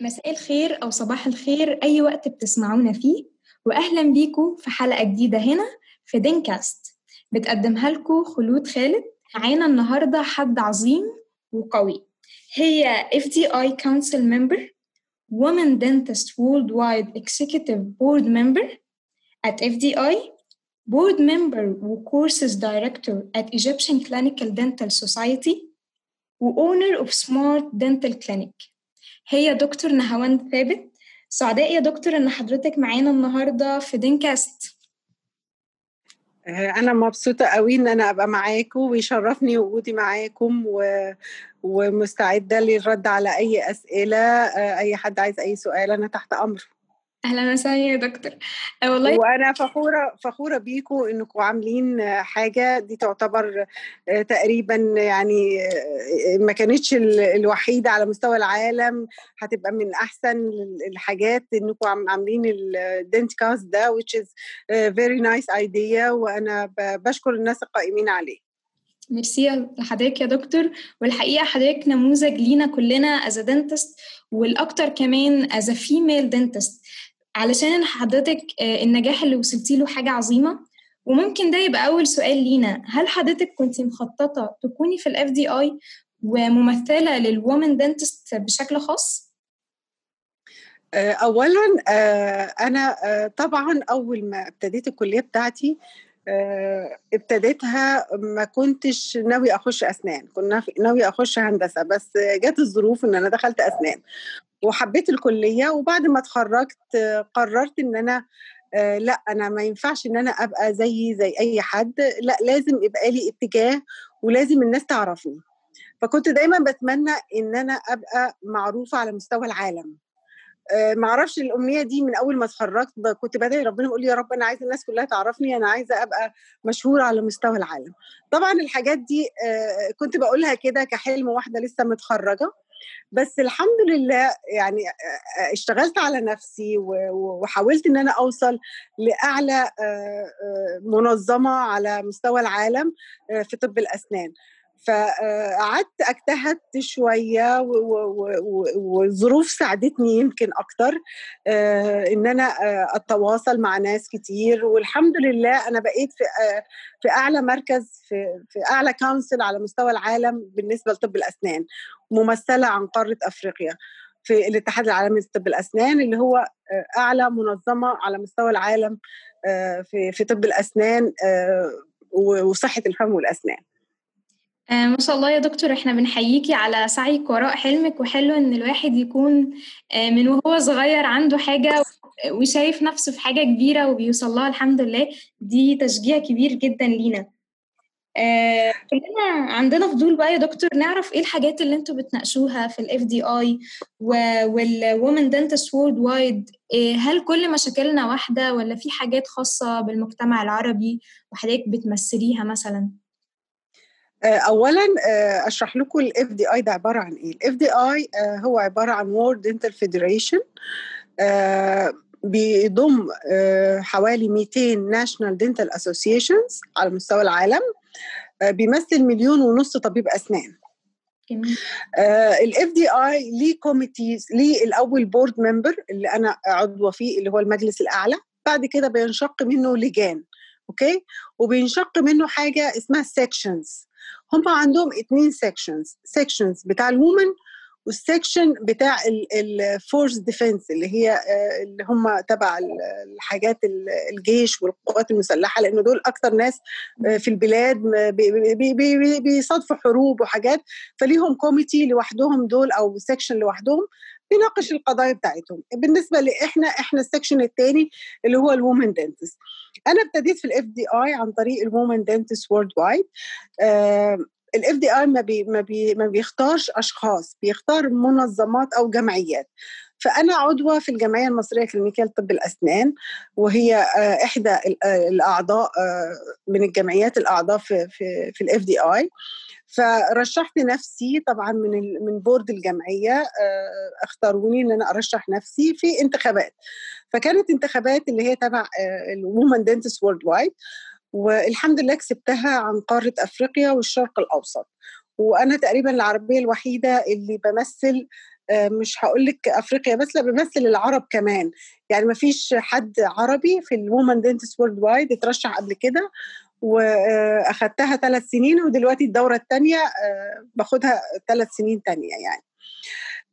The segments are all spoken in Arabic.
مساء الخير أو صباح الخير أي وقت بتسمعونا فيه وأهلا بيكم في حلقة جديدة هنا في دينكاست بتقدمها لكم خلود خالد معانا النهاردة حد عظيم وقوي هي FDI Council Member Women Dentist Worldwide Executive Board Member at FDI Board Member و Courses Director at Egyptian Clinical Dental Society و Owner of Smart Dental Clinic هي دكتور نهاوند ثابت. سعداء يا دكتور إن حضرتك معانا النهارده في دينكاست أنا مبسوطة قوي إن أنا أبقى معاكم ويشرفني وجودي معاكم و... ومستعدة للرد على أي أسئلة أي حد عايز أي سؤال أنا تحت أمر. أهلا وسهلا يا دكتور. أه والله وأنا فخورة فخورة بيكم انكم عاملين حاجة دي تعتبر تقريبا يعني ما كانتش الوحيدة على مستوى العالم. هتبقى من أحسن الحاجات انكم عاملين ال DenCast ده which is very nice idea وأنا بشكر الناس القائمين عليه. ميرسي لحضرتك يا دكتور. والحقيقة حضرتك نموذج لينا كلنا as dentist والأكتر كمان as female dentist علشان حضرتك النجاح اللي وصلتي له حاجة عظيمة. وممكن ده يبقى أول سؤال لينا. هل حضرتك كنت مخططة تكوني في ال FDI وممثلة لل women dentists بشكل خاص؟ اولا أنا طبعا أول ما ابتديت الكلية بتاعتي ابتديتها ما كنتش ناوي أخش أسنان. كنت ناوي أخش هندسة بس جت الظروف إن أنا دخلت أسنان. وحبيت الكلية وبعد ما اتخرجت قررت إن أنا لأ أنا ما ينفعش إن أنا أبقى زي زي أي حد لأ لازم يبقى لي اتجاه ولازم الناس تعرفني. فكنت دايما بتمنى إن أنا أبقى معروفة على مستوى العالم. ما أعرفش الأمنية دي من أول ما اتخرجت كنت بدعي ربنا بقول يا رب أنا عايزة الناس كلها تعرفني أنا عايزة أبقى مشهورة على مستوى العالم. طبعا الحاجات دي كنت بقولها كده كحلم واحدة لسه متخرجة. بس الحمد لله يعني اشتغلت على نفسي وحاولت إن أنا أوصل لأعلى منظمة على مستوى العالم في طب الأسنان. فقعدت اجتهدت شوية والظروف ساعدتني يمكن أكتر ان أنا اتواصل مع ناس كتير والحمد لله أنا بقيت في في اعلى مركز في في اعلى كونسل على مستوى العالم بالنسبة لطب الأسنان ممثلة عن قارة أفريقيا في الاتحاد العالمي لطب الأسنان اللي هو أعلى منظمة على مستوى العالم في في طب الأسنان وصحة الفم والأسنان. آه ما شاء الله يا دكتور إحنا بنحييكي على سعيك وراء حلمك وحلو إن الواحد يكون آه من وهو صغير عنده حاجة وشايف نفسه في حاجة كبيرة وبيوصل لها الحمد لله. دي تشجيع كبير جدا لينا. آه كلنا عندنا فضول بقى يا دكتور نعرف إيه الحاجات اللي أنتوا بتناقشوها في ال FDI وال women dentists worldwide هل كل مشاكلنا واحدة ولا في حاجات خاصة بالمجتمع العربي وحضرتك بتمثليها مثلا؟ اولا أشرح لكم ال FDI ده عبارة عن إيه؟ ال FDI هو عبارة عن World Dental Federation بيضم حوالي 200 national dental associations على مستوى العالم بيمثل مليون ونص طبيب أسنان. ال FDI ليه committees ليه الأول board member اللي أنا عضوه فيه اللي هو المجلس الأعلى بعد كده بينشق منه لجان أوكي؟ وبينشق منه حاجة اسمها sections هم عندهم اتنين sections sections بتاع ال women وال section بتاع ال force defense اللي هي اللي هم تبع الحاجات الجيش والقوات المسلحة لأنه دول أكتر ناس في البلاد بيصادفوا حروب وحاجات فليهم committee لوحدهم دول أو section لوحدهم بيناقش القضايا بتاعتهم. بالنسبة لإحنا إحنا ال section الثاني اللي هو ال women dentists أنا ابتديت في ال FDI عن طريق ال women dentists worldwide ال FDI ما بي ما, بي ما بيختارش أشخاص بيختار منظمات أو جمعيات. فأنا عضوة في الجمعية المصرية الكلينيكية لطب الأسنان وهي إحدى الأعضاء من الجمعيات الأعضاء في في في ال FDI فرشحت نفسي طبعا من من board الجمعية اختاروني إن أنا أرشح نفسي في انتخابات. فكانت انتخابات اللي هي تبع ال women dentists worldwide والحمد لله كسبتها عن قارة أفريقيا والشرق الأوسط. وأنا تقريبا العربية الوحيدة اللي بمثل مش هقول لك أفريقيا بس لأ بمثل العرب كمان. يعني ما فيش حد عربي في ال women dentists worldwide اترشح قبل كده واخدتها ثلاث سنين ودلوقتي الدورة الثانية باخدها ثلاث سنين ثانية يعني.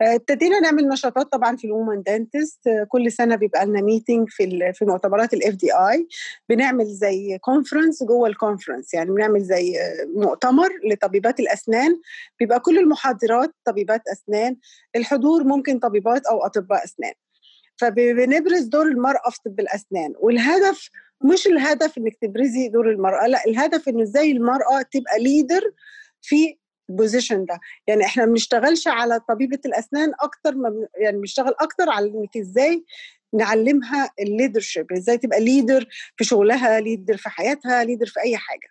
ابتدينا نعمل نشاطات طبعا في ال women dentists كل سنة بيبقى لنا meeting في في مؤتمرات ال FDI بنعمل زي conference جوه ال conference يعني بنعمل زي مؤتمر لطبيبات الأسنان. بيبقى كل المحاضرات طبيبات أسنان. الحضور ممكن طبيبات أو أطباء أسنان. فبنبرز دور المرأة في طب الأسنان. والهدف مش الهدف إنك تبرزي دور المرأة لا الهدف إنه إزاي المرأة تبقى leader في ال position ده. يعني إحنا ما بنشتغلش على طبيبة الأسنان أكتر ما يعني بنشتغل أكتر على إنك إزاي نعلمها ال leadership إزاي تبقى leader في شغلها leader في حياتها leader في أي حاجة.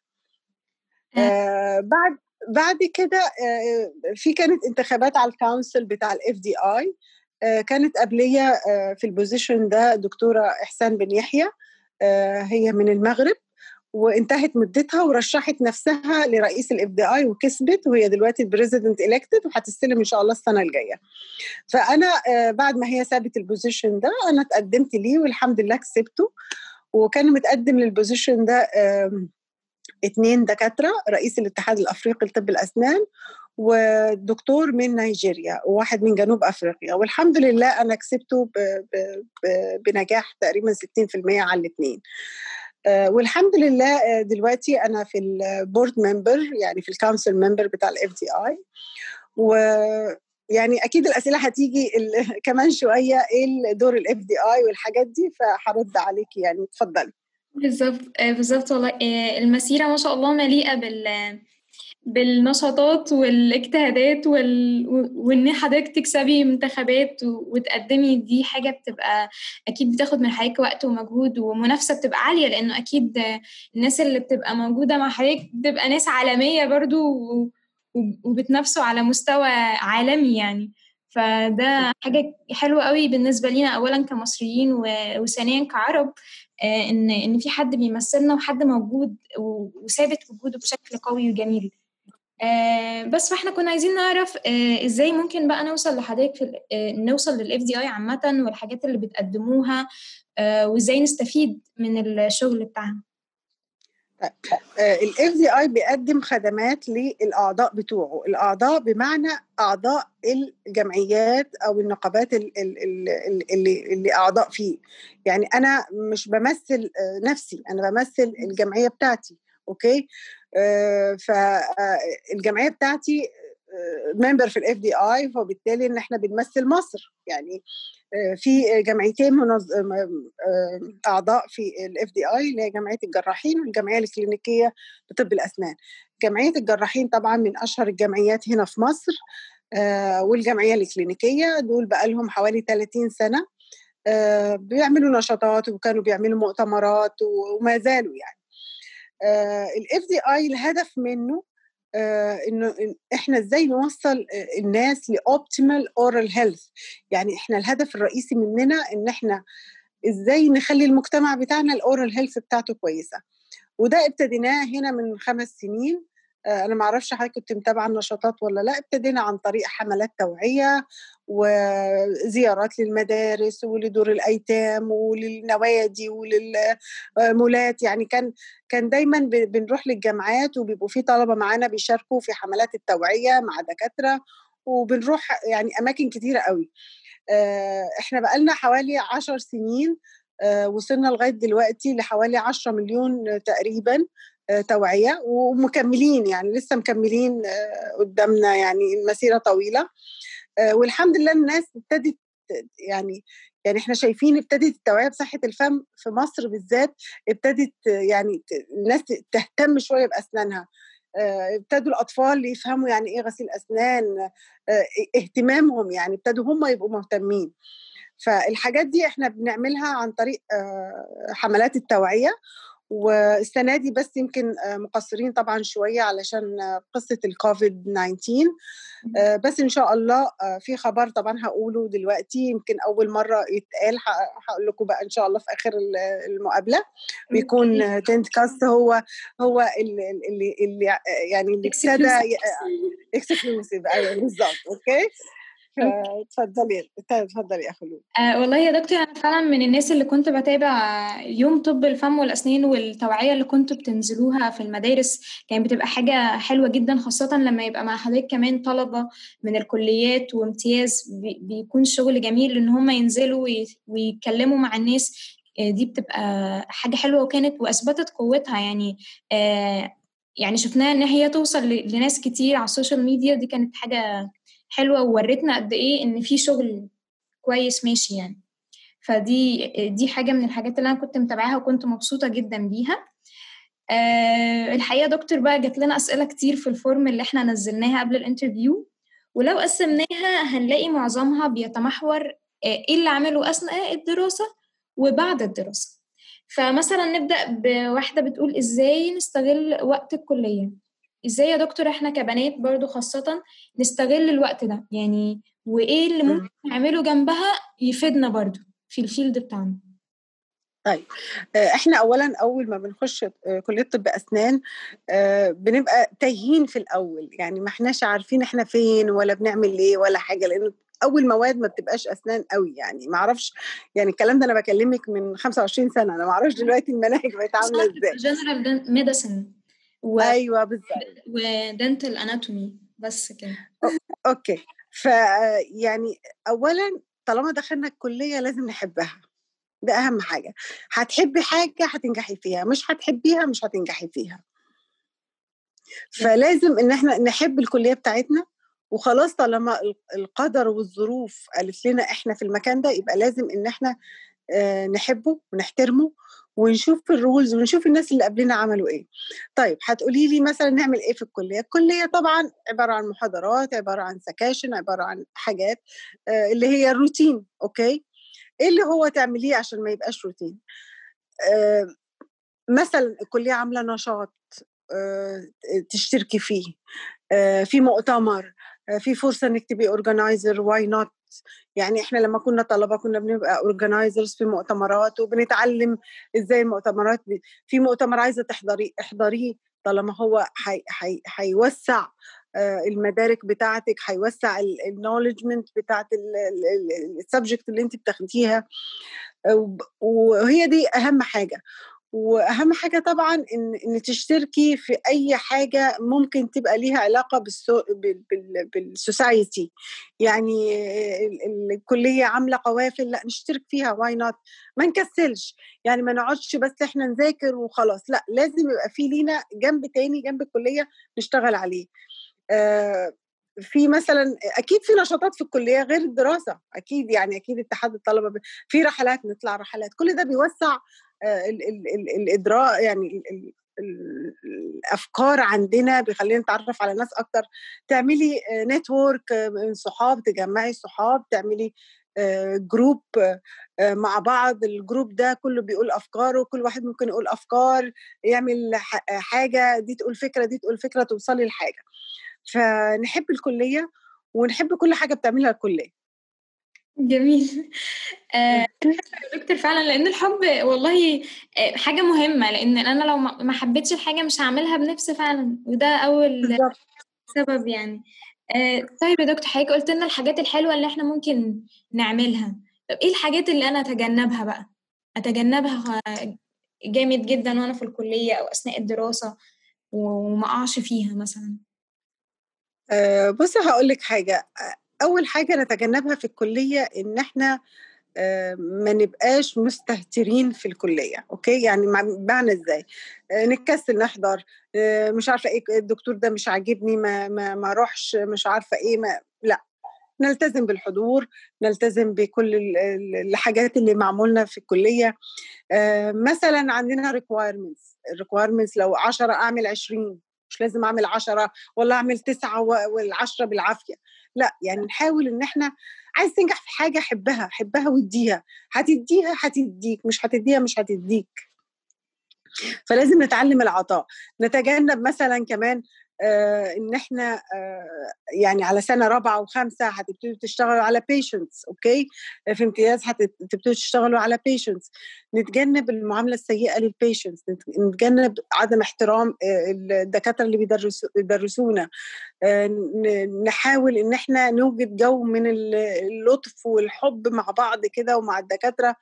آه بعد بعد كده آه في كانت انتخابات على ال council بتاع ال FDI كانت قبلية آه في ال position ده دكتورة إحسان بن يحيى آه هي من المغرب. وانتهت مدتها ورشحت نفسها لرئيس ال FDI وكسبت وهي دلوقتي ال president elected وهتستلم إن شاء الله السنة الجاية. فأنا بعد ما هي سابت ال position ده أنا اتقدمت ليه والحمد لله كسبته. وكان متقدم لل position ده اثنين دكاترة رئيس الاتحاد الأفريقي لطب الأسنان ودكتور من نيجيريا وواحد من جنوب أفريقيا. والحمد لله أنا كسبته بنجاح تقريبا 60% على الاثنين والحمد لله uh, دلوقتي أنا في ال board member يعني في ال council member بتاع ال FDI ويعني أكيد الأسئلة هتيجي كمان شوية إيه دور الاف دي اي والحاجات دي؟ فهرد عليكي يعني اتفضلي. بالظبط بالظبط والله المسيرة ما شاء الله مليئة بال بالنشاطات والاجتهادات وال... وان حضرتك تكسبي منتخبات وتقدمي دي حاجة بتبقى أكيد بتاخد من حضرتك وقت ومجهود ومنافسة بتبقى عالية لأنه أكيد الناس اللي بتبقى موجودة مع حضرتك بتبقى ناس عالمية برضو و... وبتنافسوا على مستوى عالمي يعني. فده حاجة حلوة قوي بالنسبة لينا اولا كمصريين و... وثانيا كعرب ان إن في حد بيمثلنا وحد موجود وثابت وجوده بشكل قوي وجميل. آه بس فاحنا كنا عايزين نعرف آه إزاي ممكن بقى نوصل لحضرتك في آه نوصل للاف دي اي عامة والحاجات اللي بتقدموها وإزاي نستفيد من الشغل بتاعها. ال FDI بيقدم خدمات للأعضاء بتوعه. الأعضاء بمعنى أعضاء الجمعيات أو النقابات اللي اللي أعضاء فيه. يعني أنا مش بمثل نفسي أنا بمثل الجمعية بتاعتي أوكي؟ فالجمعيه بتاعتي member في ال FDI فبالتالي إن إحنا بنمثل مصر. يعني في جمعيتين منظ... أعضاء في ال FDI اللي هي جمعية الجراحين والجمعية الكلينيكية لطب الأسنان. جمعية الجراحين طبعا من أشهر الجمعيات هنا في مصر والجمعية الكلينيكية. دول بقى لهم حوالي 30 سنة بيعملوا نشاطات وكانوا بيعملوا مؤتمرات وما زالوا يعني. ال FDI الهدف منه آه إنه إحنا إزاي نوصل الناس ل optimal oral health يعني إحنا الهدف الرئيسي مننا إن إحنا إزاي نخلي المجتمع بتاعنا ال oral health بتاعته كويسة. وده ابتديناه هنا من خمس سنين. آه أنا ما أعرفش حضرتك كنت متابعة النشاطات ولا لأ ابتدينا عن طريق حملات توعية وزيارات للمدارس ولدور الأيتام وللنوادي وللمولات يعني كان كان دايما بنروح للجامعات وبيبقوا في طلبة معانا بيشاركوا في حملات التوعية مع دكاترة وبنروح يعني أماكن كتيرة قوي. إحنا بقالنا حوالي عشر سنين وصلنا لغاية دلوقتي لحوالي 10 مليون تقريبا توعية ومكملين يعني لسه مكملين قدامنا يعني المسيره طويلة. والحمد لله الناس ابتدت يعني يعني إحنا شايفين ابتدت التوعية بصحة الفم في مصر بالذات ابتدت يعني الناس تهتم شوية بأسنانها. ابتدوا الأطفال يفهموا يعني إيه غسيل أسنان اهتمامهم يعني ابتدوا هم يبقوا مهتمين. فالحاجات دي إحنا بنعملها عن طريق حملات التوعية. والسنة دي بس يمكن مقصرين طبعا شوية علشان قصة الكوفيد 19 بس إن شاء الله في خبر طبعا هقوله دلوقتي يمكن أول مرة يتقال هقول لكم بقى إن شاء الله في آخر المقابلة. بيكون دن كاست هو هو اللي اللي يعني اللي ابتدى exclusive أيوه بالظبط أوكي؟ اتفضلي اتفضلي يا خلود. آه والله يا دكتور أنا فعلا من الناس اللي كنت بتابع يوم طب الفم والأسنان والتوعية اللي كنتوا بتنزلوها في المدارس كانت بتبقى حاجة حلوة جدا خاصه لما يبقى مع حضرتك كمان طلبة من الكليات وامتياز بيكون شغل جميل إن هم ينزلوا ويتكلموا مع الناس. دي بتبقى حاجة حلوة وكانت وأثبتت قوتها يعني. آه يعني شفناها إن هي توصل لناس كتير على السوشيال ميديا دي كانت حاجة حلوة وورتنا قد إيه إن في شغل كويس ماشي يعني. فدي دي حاجة من الحاجات اللي أنا كنت متابعاها وكنت مبسوطة جدا بيها. أه الحقيقة دكتور بقى جات لنا أسئلة كتير في ال form اللي إحنا نزلناها قبل ال interview. ولو قسمناها هنلاقي معظمها بيتمحور إيه اللي عمله أثناء الدراسة وبعد الدراسة. فمثلا نبدأ بواحدة بتقول إزاي نستغل وقت الكلية؟ إزاي يا دكتور إحنا كبنات برضو خاصة نستغل الوقت ده؟ يعني وإيه اللي ممكن نعمله جنبها يفيدنا برضو في الفيلد بتاعنا؟ طيب إحنا اولا أول ما بنخش كلية طب أسنان بنبقى تايهين في الأول. يعني ما إحناش عارفين إحنا فين ولا بنعمل إيه ولا حاجة لأنه أول مواد ما بتبقاش أسنان قوي. يعني ما أعرفش يعني الكلام ده أنا بكلمك من 25 سنة. أنا ما أعرفش دلوقتي المناهج بقت عاملة إزاي. general medicine و... أيوه بالظبط. و dental anatomy بس كده. okay. ف يعني اولا طالما دخلنا الكلية لازم نحبها. ده أهم حاجة. هتحبي حاجة هتنجحي فيها مش هتحبيها مش هتنجحي فيها. فلازم إن إحنا نحب الكلية بتاعتنا وخلاص طالما القدر والظروف قالت لنا إحنا في المكان ده يبقى لازم إن إحنا نحبه ونحترمه ونشوف ال rules ونشوف الناس اللي قبلنا عملوا إيه. طيب هتقولي لي مثلا نعمل إيه في الكلية؟ الكلية طبعا عبارة عن محاضرات عبارة عن sections عبارة عن حاجات آه اللي هي الروتين okay؟ إيه اللي هو تعمليه عشان ما يبقاش روتين آه مثلا الكلية عاملة نشاط آه تشتركي فيه آه في مؤتمر آه في فرصة إنك تبقي organizer why not يعني إحنا لما كنا طلبة كنا بنبقى organizers في مؤتمرات وبنتعلم إزاي المؤتمرات في مؤتمر عايزة تحضريه احضريه طالما هو هيوسع المدارك بتاعتك هيوسع ال knowledgement بتاعت ال subject اللي انت بتاخديها. وهي دي أهم حاجة. وأهم حاجة طبعا إن إن تشتركي في أي حاجة ممكن تبقى ليها علاقة بال so بال society يعني الكلية عاملة قوافل لأ نشترك فيها why not ما نكسلش. يعني ما نقعدش بس إحنا نذاكر وخلاص لأ لازم يبقى في لينا جنب تاني جنب الكلية نشتغل عليه. آه في مثلا أكيد في نشاطات في الكلية غير الدراسة أكيد يعني أكيد اتحاد الطلبة في رحلات نطلع رحلات كل ده بيوسع ال ال ال الإدراك يعني ال الأفكار عندنا بيخلينا نتعرف على ناس أكتر. تعملي network من صحاب تجمعي صحاب تعملي group مع بعض. ال group ده كله بيقول أفكاره كل واحد ممكن يقول أفكار يعمل حاجة دي تقول فكرة دي تقول فكرة توصلي لحاجة. فنحب الكلية ونحب كل حاجة بتعملها الكلية. جميل. آه دكتور فعلا لأن الحب والله حاجة مهمة لأن أنا لو ما حبيتش الحاجة مش هعملها بنفسي فعلا وده أول. سبب يعني. آه طيب يا دكتور حضرتك قلت لنا الحاجات الحلوة اللي إحنا ممكن نعملها. طب إيه الحاجات اللي أنا أتجنبها بقى؟ أتجنبها جامد جدا وأنا في الكلية أو أثناء الدراسة وما أقعش فيها مثلا. أه بصي هقول لك حاجة أول حاجة نتجنبها في الكلية إن إحنا أه ما نبقاش مستهترين في الكلية أوكي؟ يعني معنى إزاي؟ أه نكسل نحضر مش عارفة إيه الدكتور ده مش عاجبني ما ما ما أروحش مش عارفة إيه ما لأ نلتزم بالحضور نلتزم بكل الحاجات اللي معمولنا في الكلية. مثلا عندنا requirements ال requirements لو 10 أعمل 20 مش لازم أعمل 10 ولا أعمل 9 والعشرة بالعافية. لأ يعني نحاول إن إحنا عايز تنجح في حاجة حبها حبها واديها. هتديها هتديك مش هتديها مش هتديك. فلازم نتعلم العطاء. نتجنب مثلا كمان إن إحنا آه يعني على سنة رابعة وخامسة هتبتدوا تشتغلوا على patients okay؟ في امتياز هتبتدوا تشتغلوا على patients نتجنب المعاملة السيئة لل patients نتجنب عدم احترام الدكاترة اللي بيدرسونا. نحاول إن إحنا نوجد جو من اللطف والحب مع بعض كده ومع الدكاترة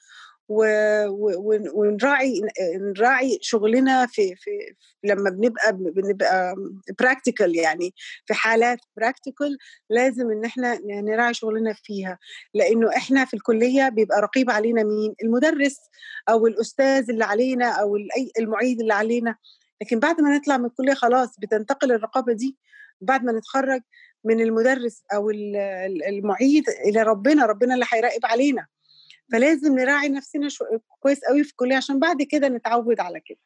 ونراعي نراعي شغلنا في في لما بنبقى بنبقى practical يعني في حالات practical لازم إن إحنا نراعي شغلنا فيها. لأنه إحنا في الكلية بيبقى رقيب علينا مين؟ المدرس أو الأستاذ اللي علينا أو المعيد اللي علينا. لكن بعد ما نطلع من الكلية خلاص بتنتقل الرقابة دي. بعد ما نتخرج من المدرس أو المعيد إلى ربنا ربنا اللي هيراقب علينا. فلازم نراعي نفسنا شو كويس قوي في الكلية عشان بعد كده نتعود على كده.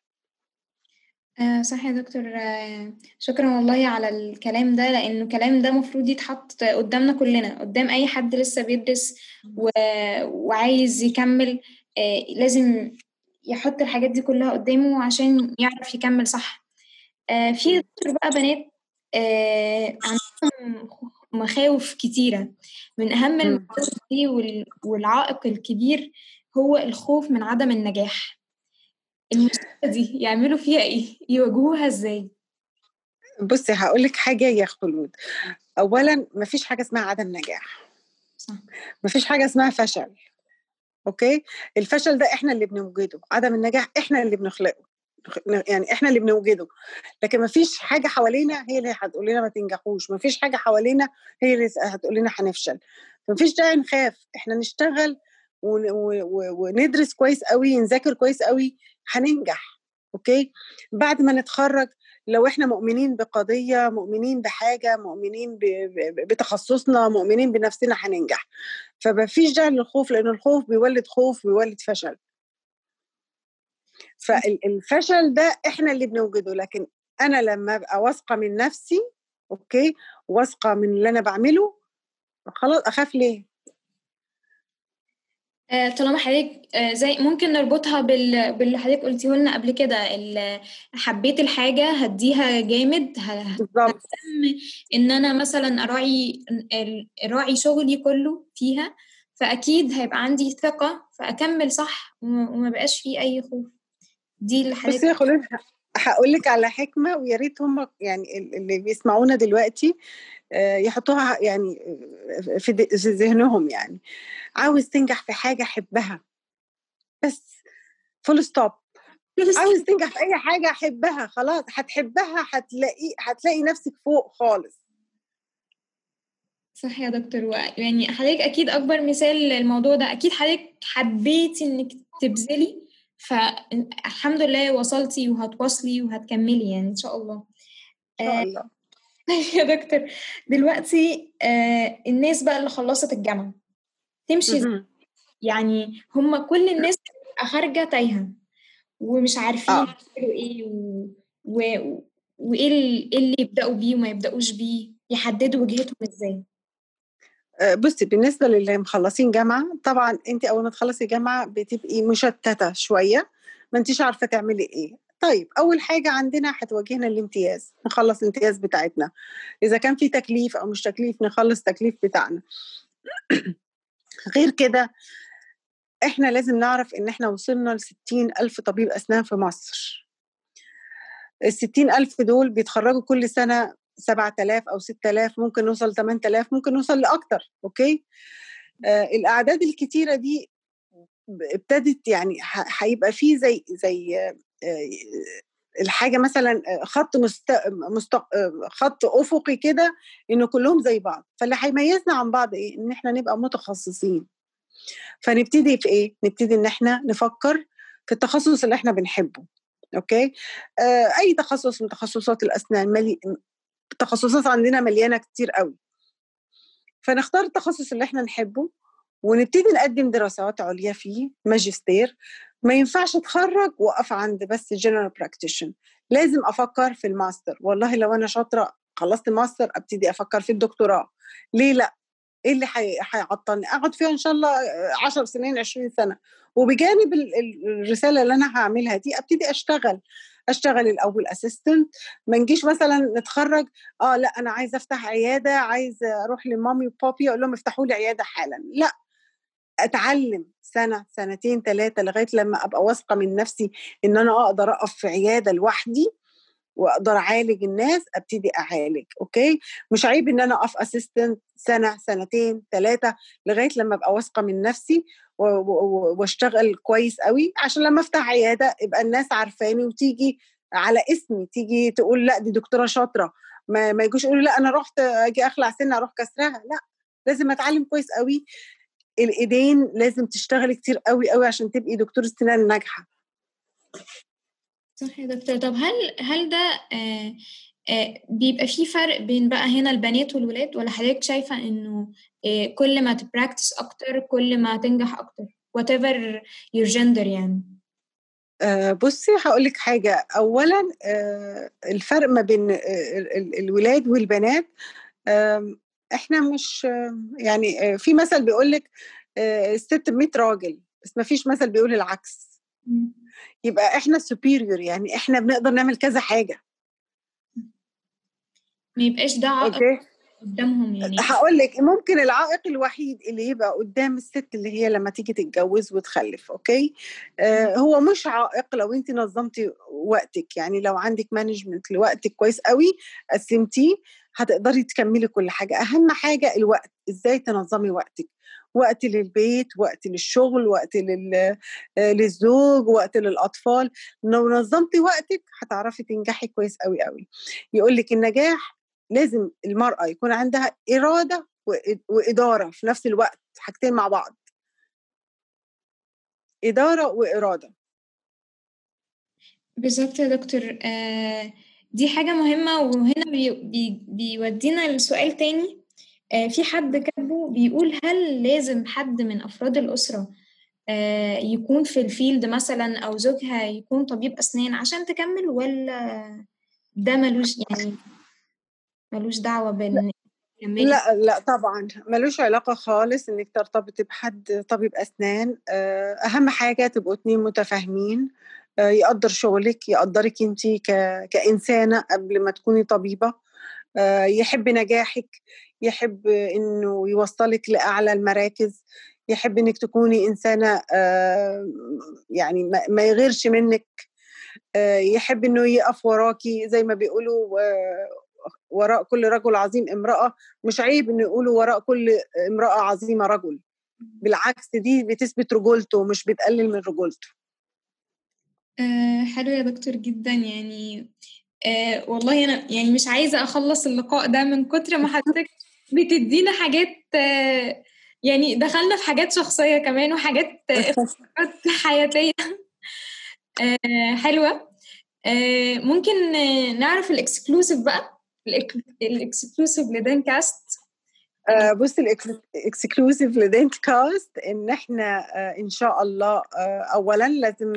آه صح يا دكتور. آه شكرا والله على الكلام ده لأنه الكلام ده المفروض يتحط قدامنا كلنا قدام أي حد لسه بيدرس و... وعايز يكمل آه لازم يحط الحاجات دي كلها قدامه عشان يعرف يكمل صح. آه في دكتور بقى بنات آه عندهم مخاوف كتيرة. من أهم المخاوف دي والعائق الكبير هو الخوف من عدم النجاح. المشكلة دي يعملوا فيها إيه؟ يواجهوها إزاي؟ بصي هقول لك حاجة يا خلود. أولا مفيش حاجة اسمها عدم نجاح. صح. مفيش حاجة اسمها فشل. أوكي؟ الفشل ده إحنا اللي بنوجده. عدم النجاح إحنا اللي بنخلقه. يعني إحنا اللي بنوجده. لكن ما فيش حاجة حوالينا هي اللي هتقول لنا ما تنجحوش. ما فيش حاجة حوالينا هي اللي هتقول لنا هنفشل. ما فيش داعي نخاف. إحنا نشتغل وندرس كويس قوي نذاكر كويس قوي هننجح. أوكي؟ بعد ما نتخرج لو إحنا مؤمنين بقضية مؤمنين بحاجة مؤمنين بتخصصنا مؤمنين بنفسنا هننجح. فما فيش داعي للخوف لأن الخوف بيولد خوف بيولد فشل. فالفشل ده إحنا اللي بنوجده لكن أنا لما أبقى واثقة من نفسي أوكي واثقة من اللي أنا بعمله خلاص أخاف ليه؟ آه طالما حضرتك آه زي ممكن نربطها بال... باللي حضرتك قلتيه لنا قبل كده حبيت الحاجة هديها جامد بالظبط إن أنا مثلا أراعي اراعي شغلي كله فيها فأكيد هيبقى عندي ثقة فأكمل صح وما بقاش فيه أي خوف. دي اللي حضرتك بصي يا خلود هقول لك على حكمة ويا ريت هم يعني اللي بيسمعونا دلوقتي يحطوها يعني في ذهنهم يعني. عاوز تنجح في حاجة حبها بس full stop عاوز تنجح في أي حاجة حبها خلاص هتحبها هتلاقي هتلاقي نفسك فوق خالص. صح يا دكتور يعني حضرتك أكيد أكبر مثال للموضوع ده. أكيد حضرتك حبيتي إنك تبذلي فالحمد لله وصلتي وهتواصلي وهتكملي يعني إن شاء الله. إن شاء الله. يا دكتور دلوقتي آه الناس بقى اللي خلصت الجامعة تمشي يعني هم كل الناس خارجة تايهة ومش عارفين يعملوا إيه و... و... وإيه اللي يبدأوا بيه وما يبدأوش بيه؟ يحددوا وجهتهم إزاي؟ بصي بالنسبة للي مخلصين جامعة طبعا انت أول ما تخلصي جامعة بتبقي مشتتة شوية ما أنتيش عارفة تعملي إيه. طيب أول حاجة عندنا هتواجهنا الامتياز نخلص الامتياز بتاعتنا. إذا كان في تكليف أو مش تكليف نخلص تكليف بتاعنا. غير كده إحنا لازم نعرف إن إحنا وصلنا ل ألف طبيب أسنان في مصر. ال ألف دول بيتخرجوا كل سنة 7000 أو 6000 ممكن نوصل 8000 ممكن نوصل لأكتر أوكي؟ آه الأعداد الكتيرة دي ابتدت يعني هيبقى في زي زي آه الحاجة مثلا خط مست... مست... خط أفقي كده انه كلهم زي بعض. فاللي هيميزنا عن بعض إيه؟ إن إحنا نبقى متخصصين. فنبتدي في إيه؟ نبتدي إن إحنا نفكر في التخصص اللي إحنا بنحبه okay؟ آه أي تخصص من تخصصات الأسنان. التخصصات عندنا مليانة كتير قوي. فنختار التخصص اللي إحنا نحبه ونبتدي نقدم دراسات عليا فيه ماجستير. ما ينفعش أتخرج وأقف عند بس general practitioner لازم أفكر في الماستر. والله لو أنا شاطرة خلصت الماستر أبتدي أفكر في الدكتوراه. ليه لأ؟ إيه اللي هيعطلني أقعد فيها إن شاء الله 10 سنين 20 سنة. وبجانب الرسالة اللي أنا هعملها دي أبتدي أشتغل أشتغل الأول اسيستنت ما نجيش مثلا نتخرج آه لأ أنا عايزة أفتح عيادة عايزة أروح لمامي وبابي أقول لهم افتحوا لي عيادة حالا. لأ أتعلم سنة سنتين ثلاثة لغاية لما أبقى واثقة من نفسي إن أنا أقدر أقف في عيادة لوحدي. واقدر اعالج الناس ابتدي اعالج okay؟ مش عيب إن أنا أقف assistant سنة سنتين ثلاثة لغاية لما أبقى واثقة من نفسي واشتغل كويس قوي عشان لما أفتح عيادة يبقى الناس عارفاني وتيجي على اسمي تيجي تقول لأ دي دكتورة شاطرة. ما, ما يجوش يقولوا لأ أنا رحت أجي أخلع سنة أروح كسرها. لأ لازم أتعلم كويس قوي الإيدين لازم تشتغلي كتير قوي قوي عشان تبقي دكتورة سنان ناجحه صح يا دكتور. طب هل هل ده آه آه بيبقى في فرق بين بقى هنا البنات والولاد ولا حضرتك شايفة إنه آه كل ما تبراكتس أكتر كل ما تنجح أكتر؟ whatever your gender يعني. آه بصي هقول لك حاجة. اولا الفرق ما بين الولاد والبنات إحنا مش يعني في مثل بيقول لك الست ب 100 راجل بس ما فيش مثل بيقول العكس. يبقى إحنا superior يعني إحنا بنقدر نعمل كذا حاجة. ما يبقاش ده عائق قدامهم يعني. هقول لك ممكن العائق الوحيد اللي يبقى قدام الست اللي هي لما تيجي تتجوز وتخلف okay؟ آه هو مش عائق لو انت نظمتي وقتك يعني لو عندك management لوقتك كويس قوي قسمتيه هتقدري تكملي كل حاجة. أهم حاجة الوقت إزاي تنظمي وقتك. وقت للبيت وقت للشغل وقت لل... للزوج وقت للأطفال. لو نظمتي وقتك هتعرفي تنجحي كويس قوي قوي يقول لك النجاح لازم المرأة يكون عندها إرادة وإدارة في نفس الوقت حاجتين مع بعض. إدارة وإرادة. بالظبط يا دكتور. آه دي حاجة مهمة وهنا بي بي بيودينا لسؤال تاني. آه في حد كاتبه بيقول هل لازم حد من أفراد الأسرة آه يكون في الفيلد مثلا أو زوجها يكون طبيب أسنان عشان تكمل ولا ده ملوش يعني ملوش دعوة بين لا لا طبعا ملوش علاقة خالص إنك ترتبطي بحد طبيب أسنان. أهم حاجة تبقوا اتنين متفاهمين. يقدر شغلك يقدرك انت كإنسانة قبل ما تكوني طبيبة. يحب نجاحك يحب إنه يوصلك لأعلى المراكز يحب إنك تكوني إنسانة يعني ما يغيرش منك يحب إنه يقف وراكي زي ما بيقولوا وراء كل رجل عظيم امرأة مش عيب إنه يقولوا وراء كل امرأة عظيمة رجل. بالعكس دي بتثبت رجولته مش بتقلل من رجولته. آه حلو يا دكتور جدا يعني آه والله أنا يعني مش عايزة أخلص اللقاء ده من كتر ما حضرتك بتدينا حاجات آه يعني دخلنا في حاجات شخصية كمان وحاجات اختبارات حياتية. آه حلوة. آه ممكن نعرف ال exclusive بقى ال exclusive ل DenCast آه بص ال exclusive ل DenCast إن إحنا آه إن شاء الله آه اولا لازم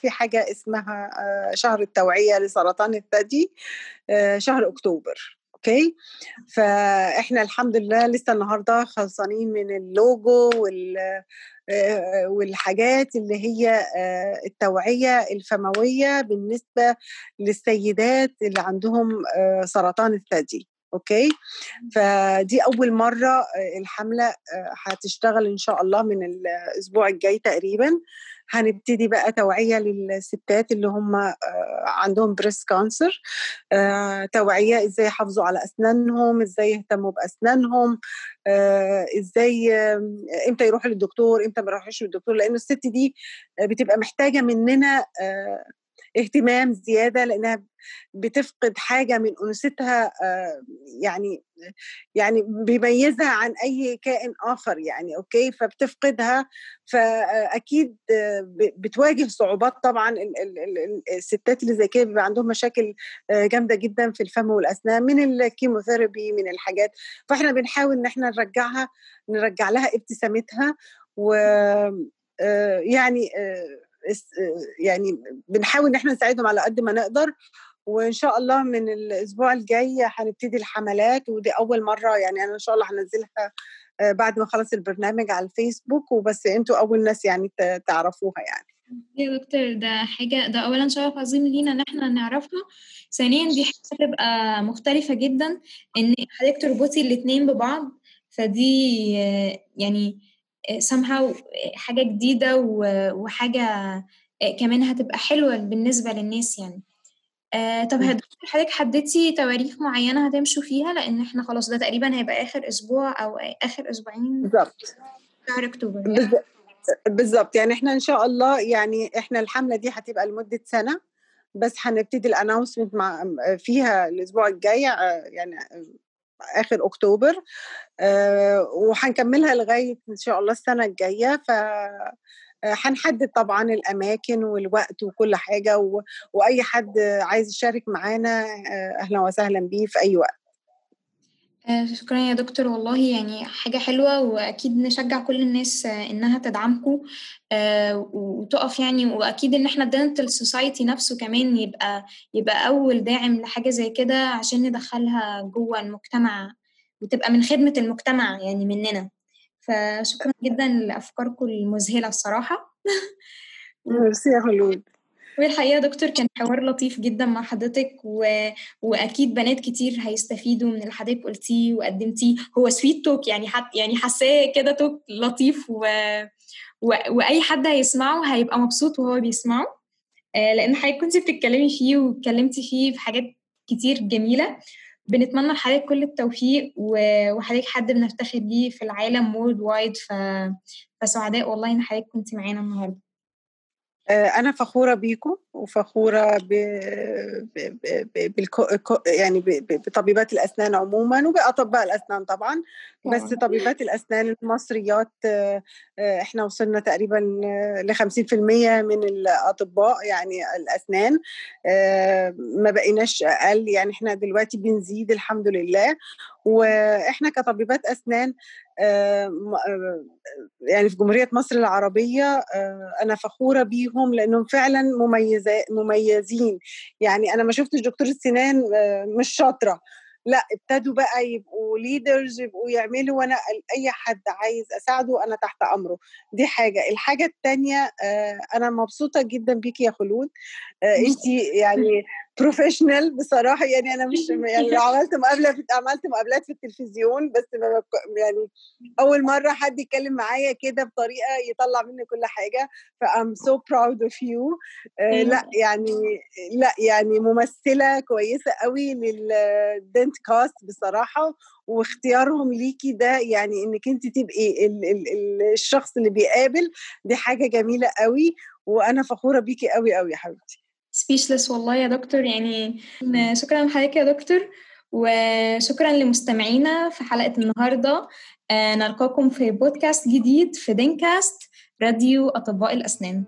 في حاجة اسمها شهر التوعية لسرطان الثدي شهر أكتوبر okay؟ فإحنا الحمد لله لسه النهارده خلصانين من اللوجو وال والحاجات اللي هي التوعية الفموية بالنسبة للسيدات اللي عندهم سرطان الثدي. okay؟ فدي أول مرة الحملة هتشتغل إن شاء الله من الأسبوع الجاي تقريبا. هنبتدي بقى توعية للستات اللي هم عندهم breast cancer توعية إزاي يحافظوا على أسنانهم إزاي يهتموا بأسنانهم إزاي إمتى يروحوا للدكتور إمتى ما يروحوش للدكتور. لأن الست دي بتبقى محتاجة مننا اهتمام زيادة لأنها بتفقد حاجة من أنوثتها يعني يعني بيميزها عن أي كائن آخر يعني okay؟ فبتفقدها فأكيد بتواجه صعوبات طبعا الستات اللي زي كده بيبقى عندهم مشاكل جامدة جدا في الفم والأسنان من الكيموثيرابي من الحاجات. فإحنا بنحاول إن إحنا نرجعها نرجع لها ابتسامتها و يعني يعني بنحاول إن إحنا نساعدهم على قد ما نقدر وإن شاء الله من الأسبوع الجاي هنبتدي الحملات ودي أول مرة يعني أنا إن شاء الله هنزلها بعد ما خلص البرنامج على الفيسبوك وبس أنتوا أول ناس يعني تعرفوها يعني. يا دكتور ده حاجة ده أولا شرف عظيم لينا إن إحنا نعرفها. ثانيا دي حاجة تبقى مختلفة جدا إن حضرتك تربطي الاتنين ببعض فدي يعني somehow حاجة جديدة وحاجة كمان هتبقى حلوة بالنسبة للناس يعني. آه طب دكتور حضرتك حددتي تواريخ معينة هتمشوا فيها؟ لأن إحنا خلاص ده تقريبا هيبقى آخر أسبوع أو آخر أسبوعين بالظبط. شهر أكتوبر يعني. بالظبط. يعني إحنا إن شاء الله يعني إحنا الحملة دي هتبقى لمدة سنة بس هنبتدي الانونسمنت مع فيها الأسبوع الجاي يعني آخر أكتوبر أه وهنكملها لغاية إن شاء الله السنة الجاية. ف هنحدد طبعا الأماكن والوقت وكل حاجة و... وأي حد عايز يشارك معانا أهلا وسهلا بيه في أي وقت. شكرا يا دكتور. والله يعني حاجة حلوة وأكيد نشجع كل الناس إنها تدعمكم وتقف يعني وأكيد إن إحنا ال dental society نفسه كمان يبقى يبقى أول داعم لحاجة زي كده عشان ندخلها جوه المجتمع وتبقى من خدمة المجتمع يعني مننا. فشكرا جدا لأفكاركم المذهلة الصراحة. ميرسي يا خلود والحقيقة دكتور كان حوار لطيف جدا مع حضرتك و... وأكيد بنات كتير هيستفيدوا من اللي حضرتك قلتيه وقدمتيه. هو sweet talk يعني حت... يعني حاساه كده talk لطيف و... و... وأي حد هيسمعه هيبقى مبسوط وهو بيسمعه. آه لأن حضرتك كنتي بتتكلمي فيه واتكلمتي فيه في حاجات كتير جميلة. بنتمنى لحضرتك كل التوفيق وحضرتك حد بنفتخر بيه في العالم worldwide ف... فسعداء والله إن حضرتك كنتي معانا النهارده. أنا فخورة بيكم وفخورة ب... ب... ب... بالكو... يعني ب... بطبيبات الأسنان عموما وبأطباء الأسنان طبعا بس طبيبات الأسنان المصريات إحنا وصلنا تقريبا ل 50% من الأطباء يعني الأسنان ما بقيناش أقل يعني إحنا دلوقتي بنزيد الحمد لله وإحنا كطبيبات أسنان يعني في جمهورية مصر العربية أنا فخورة بيهم لأنهم فعلا مميزين. يعني أنا ما شفتش دكتور السنان مش شاطرة. لأ ابتدوا بقى يبقوا ليدرز يبقوا يعملوا وأنا أي حد عايز أساعده أنا تحت أمره. دي حاجة. الحاجة الثانية أنا مبسوطة جدا بيكي يا خلود. انت يعني professional بصراحة. يعني أنا مش يعني عملت مقابلة في عملت مقابلات في التلفزيون بس يعني أول مرة حد يتكلم معايا كده بطريقة يطلع مني كل حاجة ف I'm so proud of you لأ يعني لأ يعني ممثلة كويسة قوي لل DenCast بصراحة واختيارهم ليكي ده يعني إنك أنت تبقي ال ال ال الشخص اللي بيقابل دي حاجة جميلة قوي وأنا فخورة بيكي قوي قوي يا حبيبتي. سبيشلس والله يا دكتور. يعني شكرا لحضرتك يا دكتور وشكرا لمستمعينا في حلقة النهاردة. نلقاكم في بودكاست جديد في دينكاست راديو أطباء الأسنان.